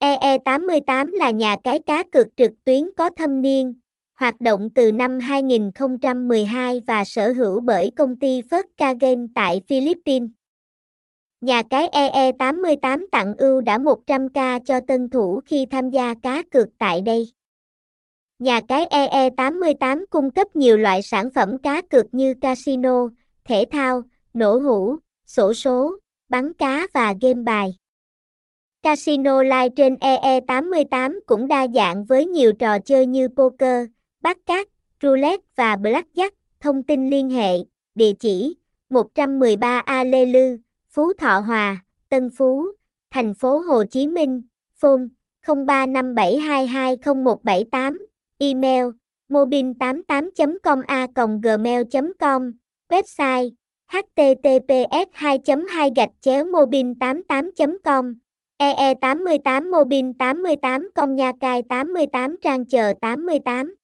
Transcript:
EE88 là nhà cái cá cược trực tuyến có thâm niên, hoạt động từ năm 2012 và sở hữu bởi công ty Fosca Game tại Philippines. Nhà cái EE88 tặng ưu đã 100k cho tân thủ khi tham gia cá cược tại đây. Nhà cái EE88 cung cấp nhiều loại sản phẩm cá cược như casino, thể thao, nổ hũ, sổ số, bắn cá và game bài. Casino Live trên EE88 cũng đa dạng với nhiều trò chơi như poker, bát cát, roulette và blackjack. Thông tin liên hệ, địa chỉ 113 A Lê Lư, Phú Thọ Hòa, Tân Phú, thành phố Hồ Chí Minh, phone 0357220178, email mobin88.com a gmail.com, website https 2 2 gạch chéo mobin 88 com EE88 Mobin 88 Công Nha Cai 88 Trang Chờ 88